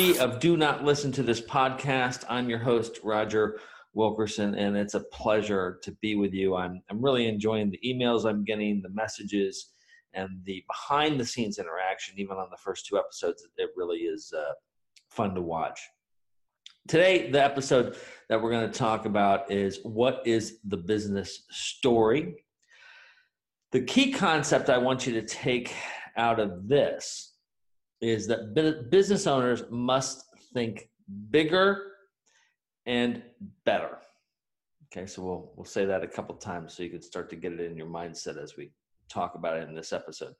three of Do Not Listen to This podcast. I'm your host, Roger Wilkerson, and it's a pleasure to be with you. I'm, I'm really enjoying the emails I'm getting, the messages, and the behind the scenes interaction, even on the first two episodes. It really is uh, fun to watch. Today, the episode that we're going to talk about is what is the business story? The key concept I want you to take out of this is that business owners must think bigger and better. Okay, so we'll we'll say that a couple times so you can start to get it in your mindset as we talk about it in this episode.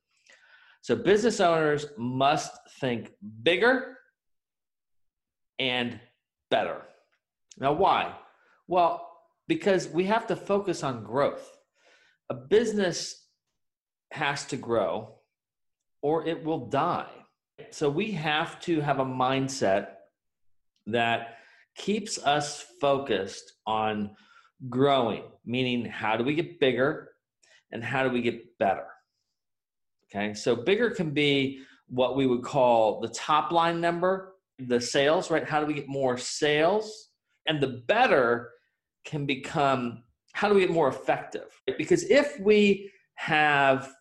So business owners must think bigger and better. Now why? Well, because we have to focus on growth. A business has to grow or it will die. So we have to have a mindset that keeps us focused on growing, meaning how do we get bigger and how do we get better? Okay, so bigger can be what we would call the top line number, the sales, right? How do we get more sales? And the better can become how do we get more effective? Because if we have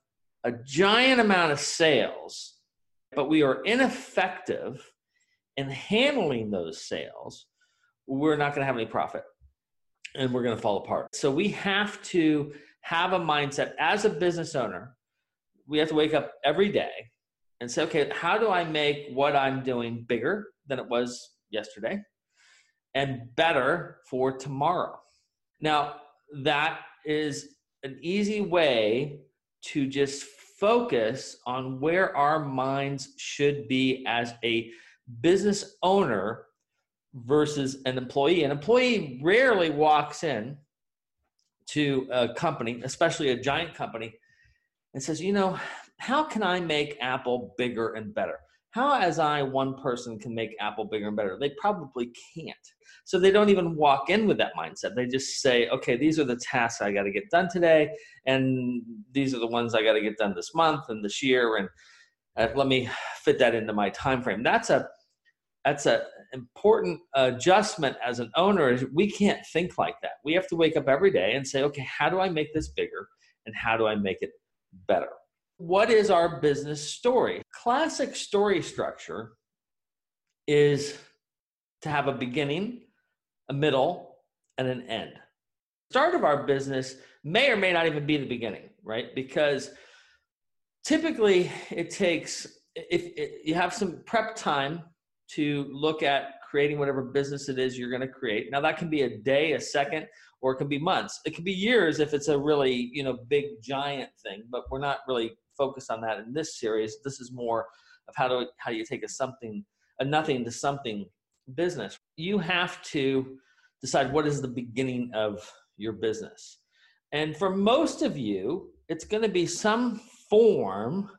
a giant amount of sales, but we are ineffective in handling those sales, we're not going to have any profit and we're going to fall apart. So we have to have a mindset as a business owner. We have to wake up every day and say, okay, how do I make what I'm doing bigger than it was yesterday and better for tomorrow? Now, that is an easy way to just focus on where our minds should be as a business owner versus an employee. An employee rarely walks in to a company, especially a giant company, and says, you know, how can I make Apple bigger and better? How, as I, one person, can make Apple bigger and better? They probably can't. So they don't even walk in with that mindset. They just say, okay, these are the tasks I got to get done today, and these are the ones I got to get done this month and this year, and uh, let me fit that into my time frame. That's a that's an important adjustment as an owner. Is we can't think like that. We have to wake up every day and say, okay, how do I make this bigger, and how do I make it better? What is our business story? Classic story structure is to have a beginning, a middle, and an end. Start of our business may or may not even be the beginning, right? Because typically it takes if, you have some prep time to look at creating whatever business it is you're going to create. Now that can be a day, a second, or it can be months. It can be years if it's a really, you know, big giant thing, but we're not really focus on that in this series. This is more of how do how do you take a something a nothing to something business. You have to decide what is the beginning of your business. And for most of you, it's going to be some form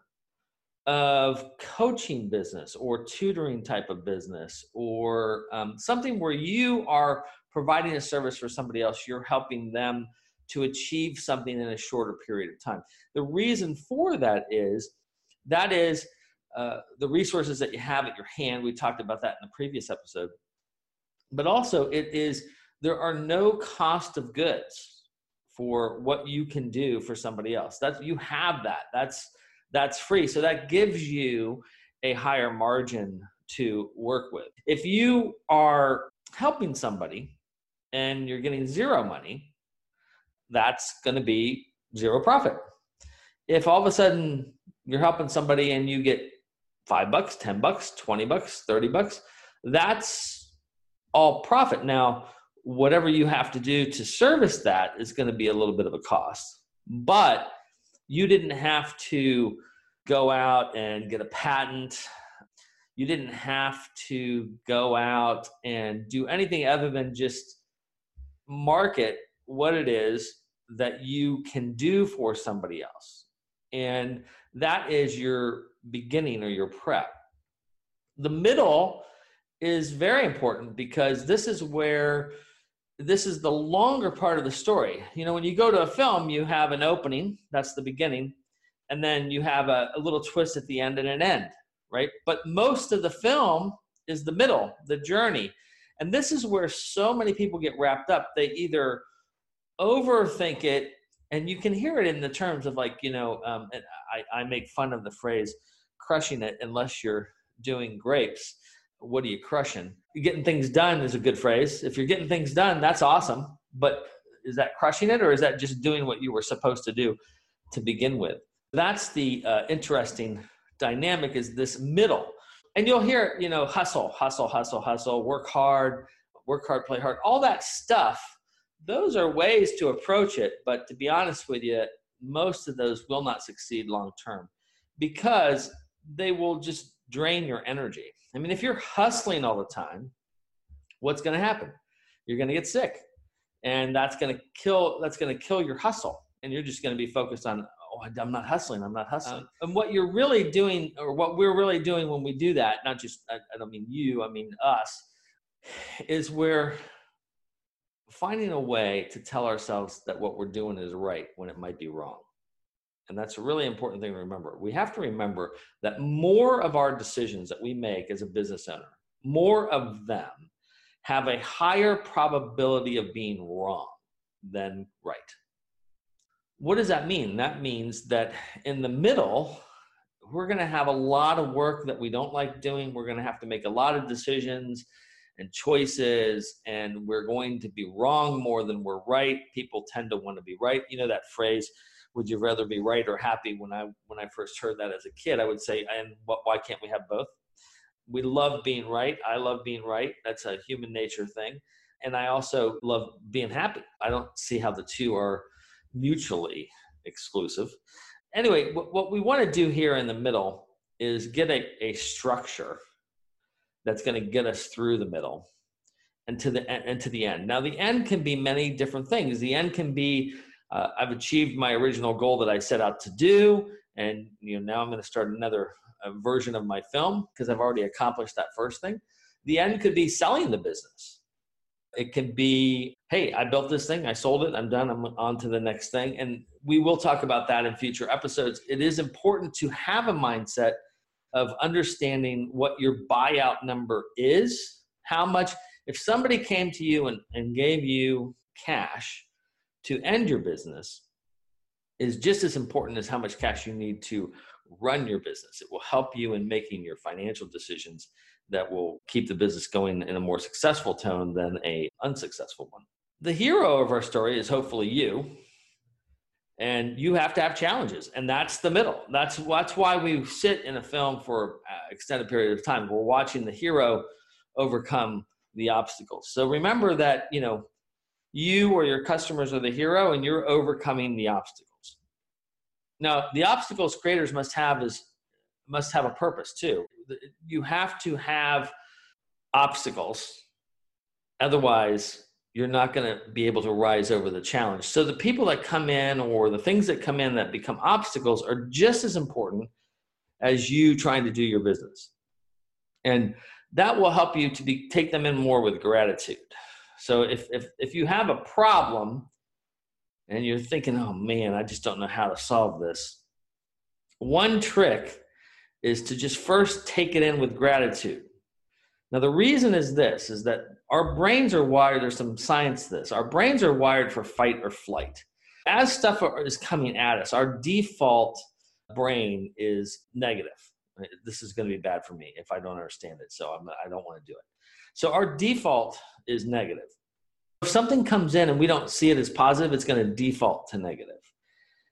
of coaching business or tutoring type of business or um, something where you are providing a service for somebody else, you're helping them to achieve something in a shorter period of time. The reason for that is that is uh, the resources that you have at your hand. We talked about that in the previous episode. But also, it is there are no cost of goods for what you can do for somebody else. That's you have that. That's that's free. So that gives you a higher margin to work with. If you are helping somebody and you're getting zero money, that's going to be zero profit. If all of a sudden you're helping somebody and you get five bucks, 10 bucks, 20 bucks, 30 bucks, that's all profit. Now, whatever you have to do to service that is going to be a little bit of a cost. But you didn't have to go out and get a patent. You didn't have to go out and do anything other than just market what it is that you can do for somebody else. And that is your beginning or your prep. The middle is very important because this is where this is the longer part of the story. You know, when you go to a film, you have an opening, that's the beginning, and then you have a, a little twist at the end and an end, right? But most of the film is the middle, the journey. And this is where so many people get wrapped up. They either overthink it, and you can hear it in the terms of like, you know, um, and I, I make fun of the phrase crushing it unless you're doing grapes. What are you crushing? Getting things done is a good phrase. If you're getting things done, that's awesome. But is that crushing it or is that just doing what you were supposed to do to begin with? That's the uh, interesting dynamic is this middle. And you'll hear, you know, hustle, hustle, hustle, hustle, work hard, work hard, play hard, all that stuff. Those are ways to approach it. But to be honest with you, most of those will not succeed long term because they will just drain your energy. I mean, if you're hustling all the time, what's going to happen? You're going to get sick. And that's going to kill that's going to kill your hustle and you're just going to be focused on oh, I'm not hustling. I'm not hustling. Um, and what you're really doing, or what we're really doing when we do that, not just, I, I don't mean you, I mean us, is we're finding a way to tell ourselves that what we're doing is right when it might be wrong. And that's a really important thing to remember. We have to remember that more of our decisions that we make as a business owner, more of them have a higher probability of being wrong than right what does that mean? That means that in the middle, we're going to have a lot of work that we don't like doing. We're going to have to make a lot of decisions and choices, and we're going to be wrong more than we're right. People tend to want to be right. You know that phrase, "Would you rather be right or happy?" When I when I first heard that as a kid, I would say, "And what, why can't we have both?" We love being right. I love being right. That's a human nature thing, and I also love being happy. I don't see how the two are mutually exclusive. Anyway, what, we want to do here in the middle is get a, a structure that's going to get us through the middle and to the and to the end. Now, the end can be many different things. The end can be uh, I've achieved my original goal that I set out to do, and you know now I'm going to start another uh, version of my film because I've already accomplished that first thing. The end could be selling the business it can be, hey, I built this thing, I sold it, I'm done, I'm on to the next thing. And we will talk about that in future episodes. It is important to have a mindset of understanding what your buyout number is, how much, if somebody came to you and, and gave you cash to end your business, is just as important as how much cash you need to run your business. It will help you in making your financial decisions that will keep the business going in a more successful tone than a unsuccessful one. The hero of our story is hopefully you. And you have to have challenges, and that's the middle. That's that's why we sit in a film for an extended period of time. We're watching the hero overcome the obstacles. So remember that you know you or your customers are the hero, and you're overcoming the obstacles. Now, the obstacles creators must have is must have a purpose too. You have to have obstacles. Otherwise, you're not going to be able to rise over the challenge. So the people that come in or the things that come in that become obstacles are just as important as you trying to do your business. And that will help you to be, take them in more with gratitude. So if, if, if you have a problem and you're thinking, oh man, I just don't know how to solve this, one trick is to just first take it in with gratitude. Now, the reason is this is that our brains are wired, there's some science to this. Our brains are wired for fight or flight. As stuff is coming at us, our default brain is negative. This is going to be bad for me if I don't understand it, so I'm, I don't want to do it. So, our default is negative. If something comes in and we don't see it as positive, it's going to default to negative.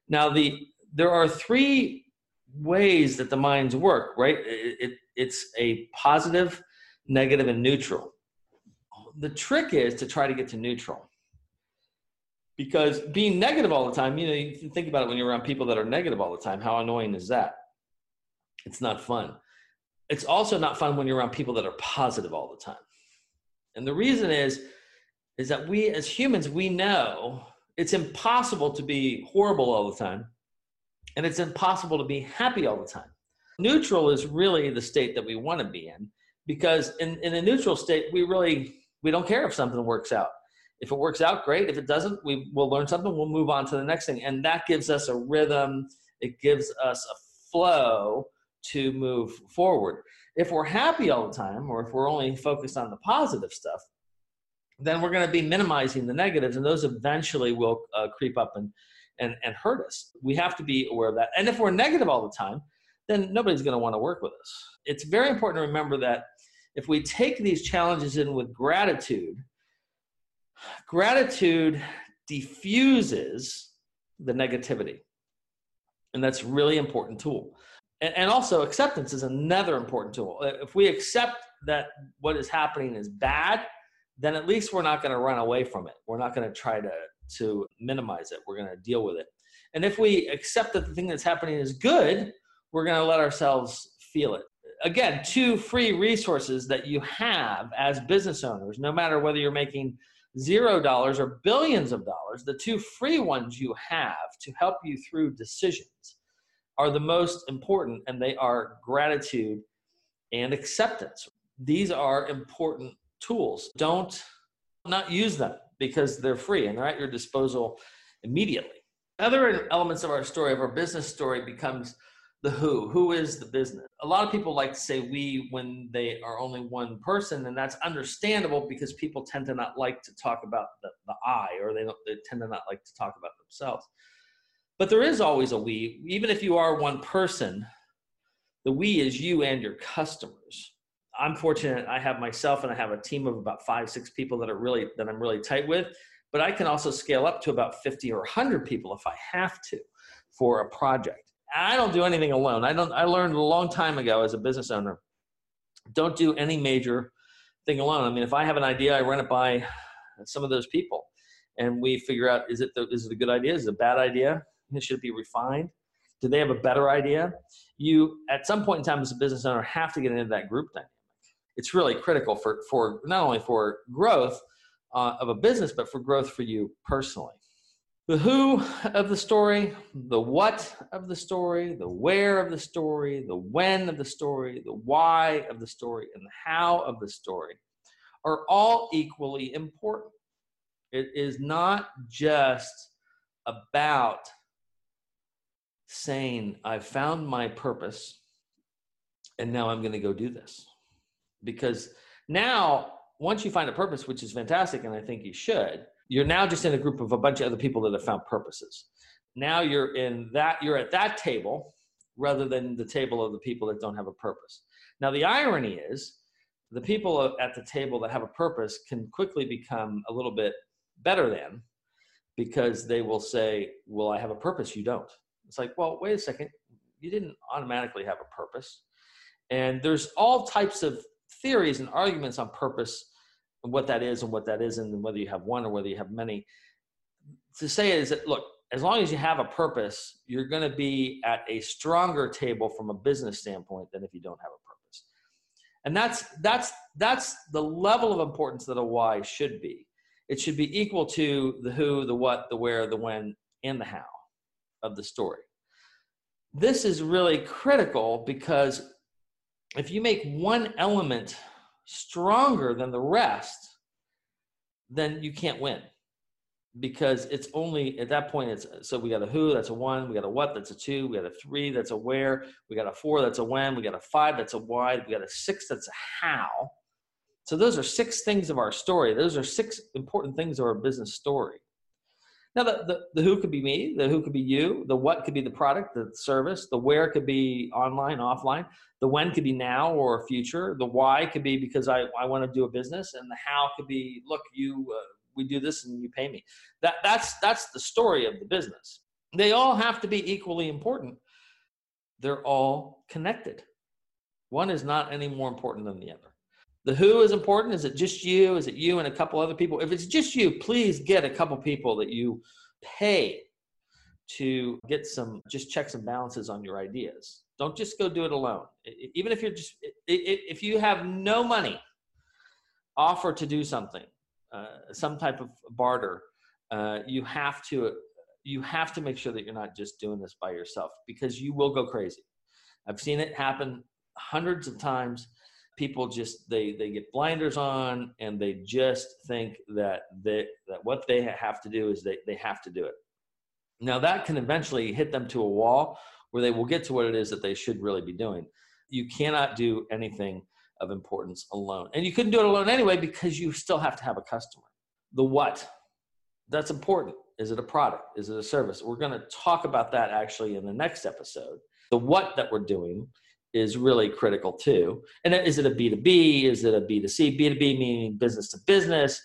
Now, the there are three ways that the minds work, right? It, it, it's a positive, negative, and neutral. The trick is to try to get to neutral. Because being negative all the time, you know, you think about it when you're around people that are negative all the time. How annoying is that? It's not fun. It's also not fun when you're around people that are positive all the time. And the reason is, is that we as humans, we know it's impossible to be horrible all the time and it's impossible to be happy all the time. Neutral is really the state that we want to be in because in, in a neutral state, we really we don't care if something works out. If it works out, great. If it doesn't, we will learn something. We'll move on to the next thing, and that gives us a rhythm. It gives us a flow to move forward. If we're happy all the time, or if we're only focused on the positive stuff, then we're going to be minimizing the negatives, and those eventually will uh, creep up and, and, and hurt us. We have to be aware of that. And if we're negative all the time, then nobody's going to want to work with us. It's very important to remember that if we take these challenges in with gratitude, gratitude diffuses the negativity. And that's really important tool. And, and also acceptance is another important tool. Uh, if we accept that what is happening is bad, then at least we're not going to run away from it. We're not going to try to to minimize it. We're going to deal with it. And if we accept that the thing that's happening is good, we're going to let ourselves feel it. Again, two free resources that you have as business owners, no matter whether you're making zero dollars or billions of dollars, the two free ones you have to help you through decisions are the most important, and they are gratitude and acceptance. These are important tools. Don't not use them because they're free and they're at your disposal immediately. Other elements of our story, of our business story, becomes the who. Who is the business? A lot of people like to say we when they are only one person, and that's understandable because people tend to not like to talk about the, the I, or they don't they tend to not like to talk about themselves. But there is always a we, even if you are one person. The we is you and your customers. I'm fortunate. I have myself, and I have a team of about five, six people that are really that I'm really tight with. But I can also scale up to about 50 or 100 people if I have to for a project I don't do anything alone. I don't. I learned a long time ago as a business owner, don't do any major thing alone. I mean, if I have an idea, I run it by some of those people, and we figure out is it the, is it a good idea? Is it a bad idea? Should it be refined? Do they have a better idea? You at some point in time as a business owner have to get into that group dynamic. It's really critical for for not only for growth uh, of a business, but for growth for you personally the who of the story, the what of the story, the where of the story, the when of the story, the why of the story, and the how of the story are all equally important. It is not just about saying, I've found my purpose and now I'm going to go do this. Because now, once you find a purpose, which is fantastic, and I think you should, you're now just in a group of a bunch of other people that have found purposes. Now you're in that, you're at that table rather than the table of the people that don't have a purpose. Now, the irony is the people at the table that have a purpose can quickly become a little bit better than because they will say, Well, I have a purpose, you don't. It's like, Well, wait a second, you didn't automatically have a purpose. And there's all types of theories and arguments on purpose what that is and what that isn't, and whether you have one or whether you have many. To say is that look, as long as you have a purpose, you're going to be at a stronger table from a business standpoint than if you don't have a purpose. And that's that's that's the level of importance that a why should be. It should be equal to the who, the what, the where, the when, and the how of the story. This is really critical because if you make one element stronger than the rest, then you can't win. Because it's only at that point it's so we got a who that's a one we got a what that's a two we got a three that's a where we got a four that's a when we got a five that's a why we got a six that's a how. So those are six things of our story. Those are six important things of our business story now, the, the, the, who could be me, the who could be you, the what could be the product, the service, the where could be online, offline, the when could be now or future, the why could be because I, I want to do a business, and the how could be look, you uh, we do this and you pay me. That that's that's the story of the business. They all have to be equally important. They're all connected. One is not any more important than the other. The who is important. Is it just you? Is it you and a couple other people? If it's just you, please get a couple people that you pay to get some just checks and balances on your ideas. Don't just go do it alone. Even if you're just if you have no money, offer to do something, uh, some type of barter. Uh, you have to you have to make sure that you're not just doing this by yourself because you will go crazy. I've seen it happen hundreds of times people just they they get blinders on and they just think that they that what they have to do is they they have to do it now that can eventually hit them to a wall where they will get to what it is that they should really be doing You cannot do anything of importance alone. And you couldn't do it alone anyway because you still have to have a customer. The what? That's important. Is it a product? Is it a service? We're going to talk about that actually in the next episode. The what that we're doing is really critical too. And is it a B2B? Is it a B2C? B2B meaning business to business,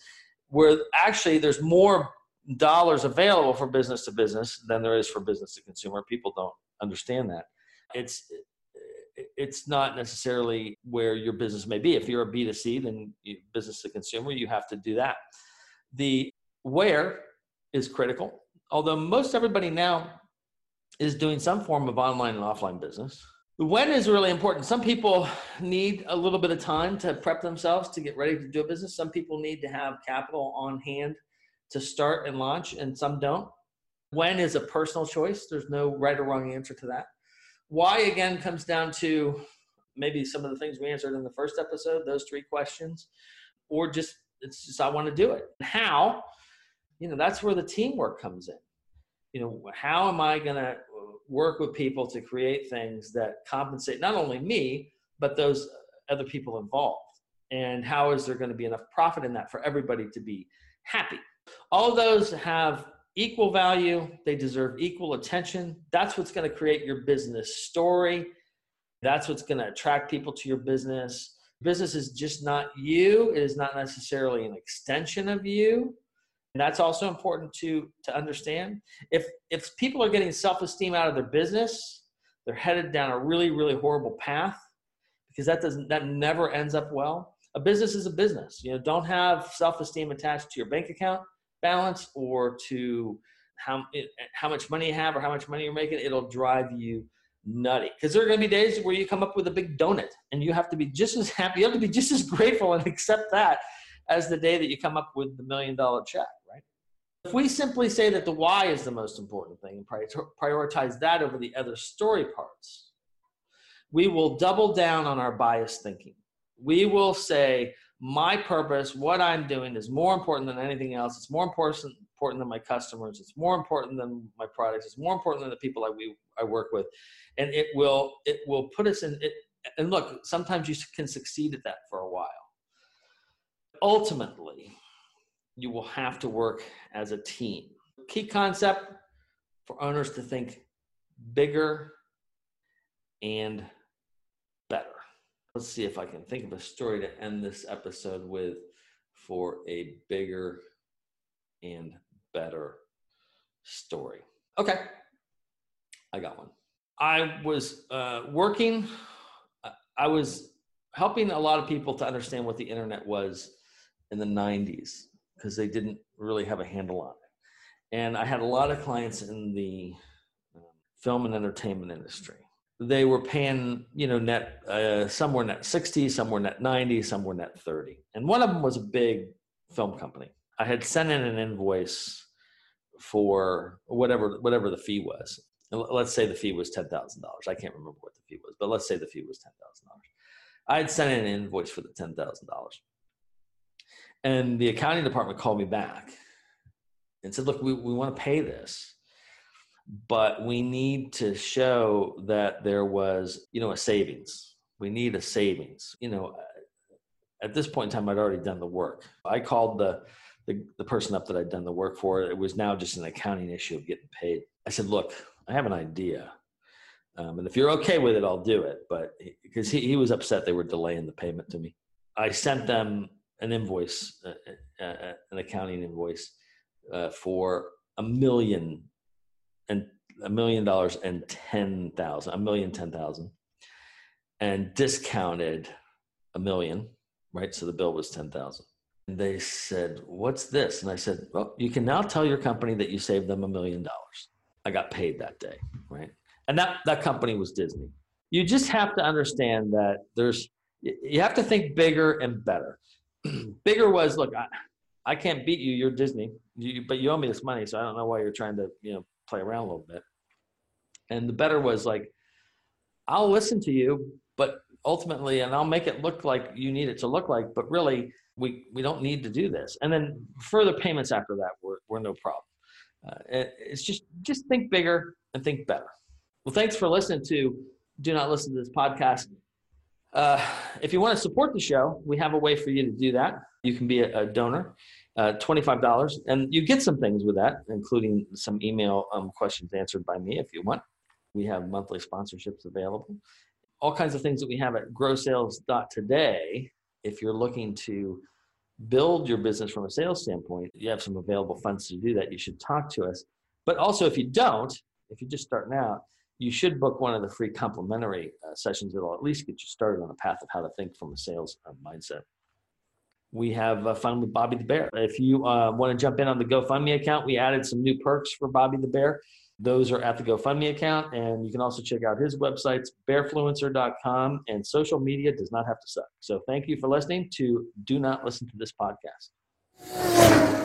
where actually there's more dollars available for business to business than there is for business to consumer. People don't understand that. It's it's not necessarily where your business may be. If you're a B2C, then you, business to consumer, you have to do that. The where is critical, although most everybody now is doing some form of online and offline business. The when is really important. Some people need a little bit of time to prep themselves to get ready to do a business. Some people need to have capital on hand to start and launch, and some don't. When is a personal choice. There's no right or wrong answer to that. Why, again, comes down to maybe some of the things we answered in the first episode, those three questions, or just it's just I want to do it. How, you know, that's where the teamwork comes in. You know, how am I going to uh, work with people to create things that compensate not only me, but those uh, other people involved? And how is there going to be enough profit in that for everybody to be happy? All those have equal value, they deserve equal attention. That's what's going to create your business story. That's what's going to attract people to your business. Business is just not you, it is not necessarily an extension of you. And that's also important to, to understand. If, if people are getting self esteem out of their business, they're headed down a really, really horrible path because that doesn't that never ends up well. A business is a business. You know, don't have self esteem attached to your bank account balance or to how how much money you have or how much money you're making, it'll drive you nutty. Because there are going to be days where you come up with a big donut, and you have to be just as happy, you have to be just as grateful and accept that as the day that you come up with the million dollar check? If we simply say that the why is the most important thing and prioritize that over the other story parts, we will double down on our bias thinking. We will say, my purpose, what I'm doing is more important than anything else. It's more important important than my customers. It's more important than my products. It's more important than the people I we I work with, and it will it will put us in it. And look, sometimes you can succeed at that for a while. Ultimately, you will have to work as a team. Key concept for owners to think bigger and better. Let's see if I can think of a story to end this episode with for a bigger and better story. Okay, I got one. I was uh, working, I was helping a lot of people to understand what the internet was in the 90s because they didn't really have a handle on it. And I had a lot of clients in the um, film and entertainment industry they were paying, you know, net, uh, some were net 60, some were net 90, some were net 30. And one of them was a big film company. I had sent in an invoice for whatever, whatever the fee was. Let's say the fee was $10,000. I can't remember what the fee was, but let's say the fee was $10,000. I had sent in an invoice for the $10,000. And the accounting department called me back and said, look, we, we want to pay this but we need to show that there was you know a savings. We need a savings. You know at this point in time i'd already done the work. I called the the, the person up that i'd done the work for. It was now just an accounting issue of getting paid. I said look i have an idea um, and if you're okay with it i'll do it. But because he, he was upset they were delaying the payment to me. I sent them an invoice uh, uh, an accounting invoice uh, for a million and a million dollars and ten thousand, a million ten thousand, and discounted a million, right? So the bill was ten thousand. And they said, "What's this?" And I said, "Well, you can now tell your company that you saved them a million dollars." I got paid that day, right? And that that company was Disney. You just have to understand that there's you have to think bigger and better. bigger was look, I, I can't beat you. You're Disney, you, but you owe me this money, so I don't know why you're trying to you know play around a little bit. And the better was like, I'll listen to you, but ultimately, and I'll make it look like you need it to look like, but really, we, we don't need to do this. And then further payments after that were, were no problem. Uh, it, it's just, just think bigger and think better. Well, thanks for listening to Do Not Listen to this podcast. Uh, if you want to support the show, we have a way for you to do that. You can be a, a donor, uh, $25, and you get some things with that, including some email um, questions answered by me if you want. We have monthly sponsorships available. All kinds of things that we have at growsales.today. If you're looking to build your business from a sales standpoint, you have some available funds to do that. You should talk to us. But also, if you don't, if you're just starting out, you should book one of the free complimentary uh, sessions that'll at least get you started on a path of how to think from a sales uh, mindset. We have uh, fun with Bobby the Bear. If you uh, want to jump in on the GoFundMe account, we added some new perks for Bobby the Bear. Those are at the GoFundMe account, and you can also check out his websites, bearfluencer.com, and social media does not have to suck. So thank you for listening to Do Not Listen to This Podcast.